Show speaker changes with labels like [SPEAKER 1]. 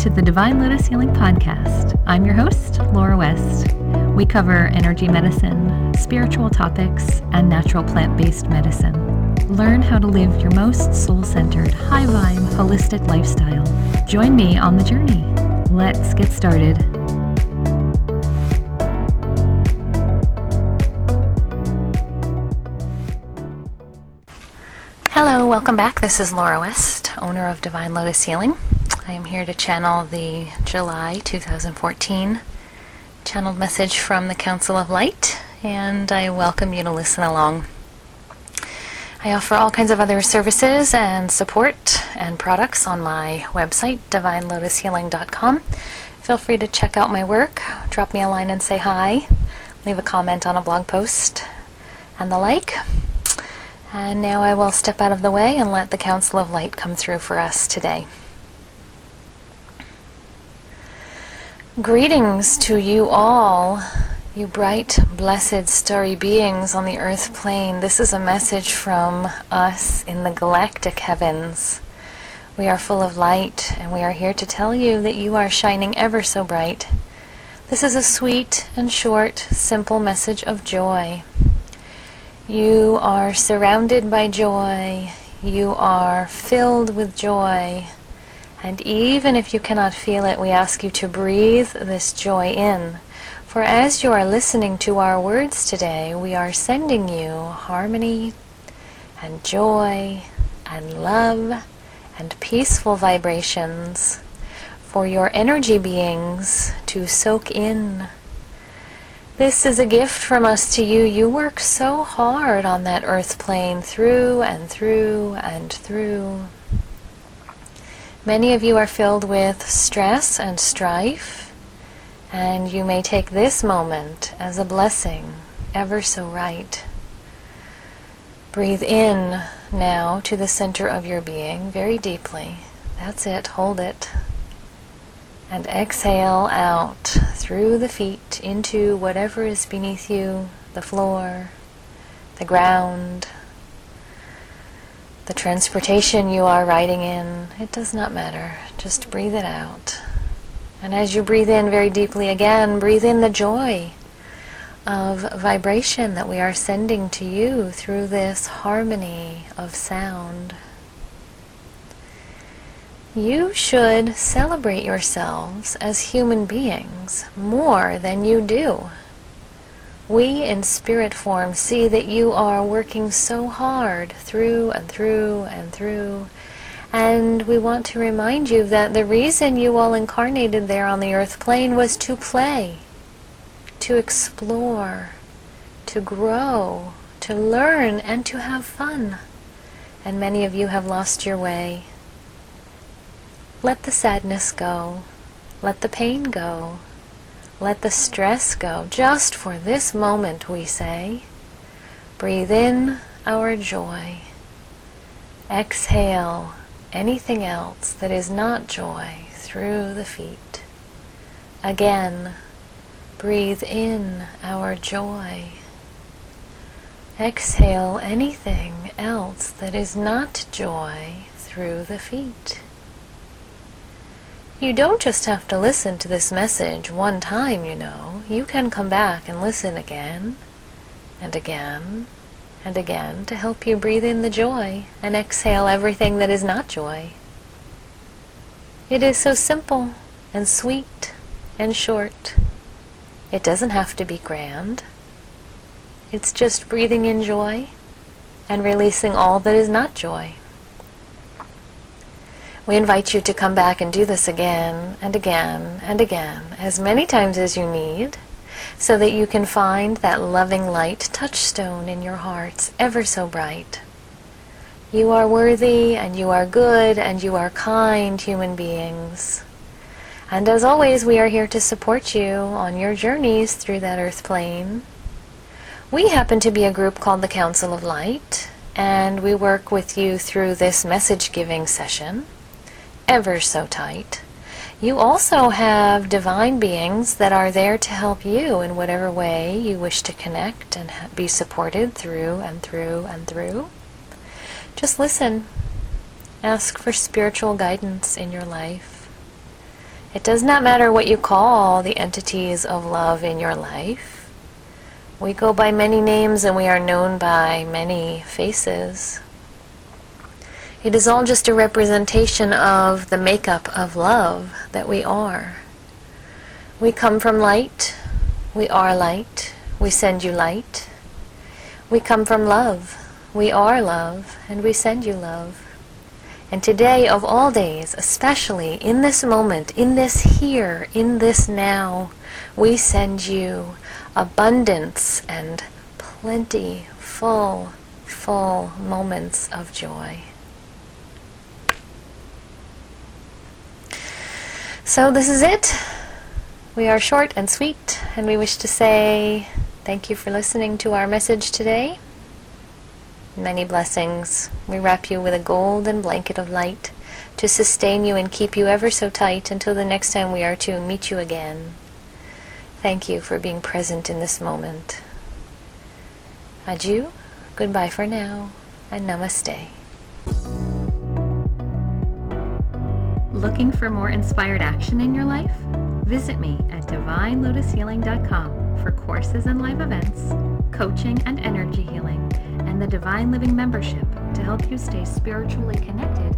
[SPEAKER 1] to the Divine Lotus Healing Podcast. I'm your host, Laura West. We cover energy medicine, spiritual topics, and natural plant based medicine. Learn how to live your most soul centered, high vibe, holistic lifestyle. Join me on the journey. Let's get started. Hello, welcome back. This is Laura West, owner of Divine Lotus Healing. I am here to channel the July 2014 channeled message from the Council of Light, and I welcome you to listen along. I offer all kinds of other services and support and products on my website, divinelotushealing.com. Feel free to check out my work, drop me a line and say hi, leave a comment on a blog post, and the like. And now I will step out of the way and let the Council of Light come through for us today. Greetings to you all, you bright, blessed, starry beings on the earth plane. This is a message from us in the galactic heavens. We are full of light, and we are here to tell you that you are shining ever so bright. This is a sweet and short, simple message of joy. You are surrounded by joy. You are filled with joy. And even if you cannot feel it, we ask you to breathe this joy in. For as you are listening to our words today, we are sending you harmony and joy and love and peaceful vibrations for your energy beings to soak in this is a gift from us to you. You work so hard on that earth plane through and through and through. Many of you are filled with stress and strife, and you may take this moment as a blessing, ever so right. Breathe in now to the center of your being very deeply. That's it, hold it. And exhale out through the feet into whatever is beneath you the floor, the ground, the transportation you are riding in. It does not matter. Just breathe it out. And as you breathe in very deeply again, breathe in the joy of vibration that we are sending to you through this harmony of sound. You should celebrate yourselves as human beings more than you do. We in spirit form see that you are working so hard through and through and through. And we want to remind you that the reason you all incarnated there on the earth plane was to play, to explore, to grow, to learn, and to have fun. And many of you have lost your way let the sadness go. Let the pain go. Let the stress go. Just for this moment, we say. Breathe in our joy. Exhale anything else that is not joy through the feet. Again, breathe in our joy. Exhale anything else that is not joy through the feet. You don't just have to listen to this message one time, you know. You can come back and listen again and again and again to help you breathe in the joy and exhale everything that is not joy. It is so simple and sweet and short. It doesn't have to be grand. It's just breathing in joy and releasing all that is not joy. We invite you to come back and do this again and again and again, as many times as you need, so that you can find that loving light touchstone in your hearts ever so bright. You are worthy and you are good and you are kind human beings. And as always, we are here to support you on your journeys through that earth plane. We happen to be a group called the Council of Light, and we work with you through this message giving session ever so tight. You also have divine beings that are there to help you in whatever way you wish to connect and be supported through and through and through. Just listen. Ask for spiritual guidance in your life. It does not matter what you call the entities of love in your life. We go by many names and we are known by many faces. It is all just a representation of the makeup of love that we are. We come from light. We are light. We send you light. We come from love. We are love, and we send you love. And today, of all days, especially in this moment, in this here, in this now, we send you abundance and plenty, full, full moments of joy. So, this is it. We are short and sweet, and we wish to say thank you for listening to our message today. Many blessings. We wrap you with a golden blanket of light to sustain you and keep you ever so tight until the next time we are to meet you again. Thank you for being present in this moment. Adieu, goodbye for now, and namaste.
[SPEAKER 2] Looking for more inspired action in your life? Visit me at divinelotushealing.com for courses and live events, coaching and energy healing, and the Divine Living membership to help you stay spiritually connected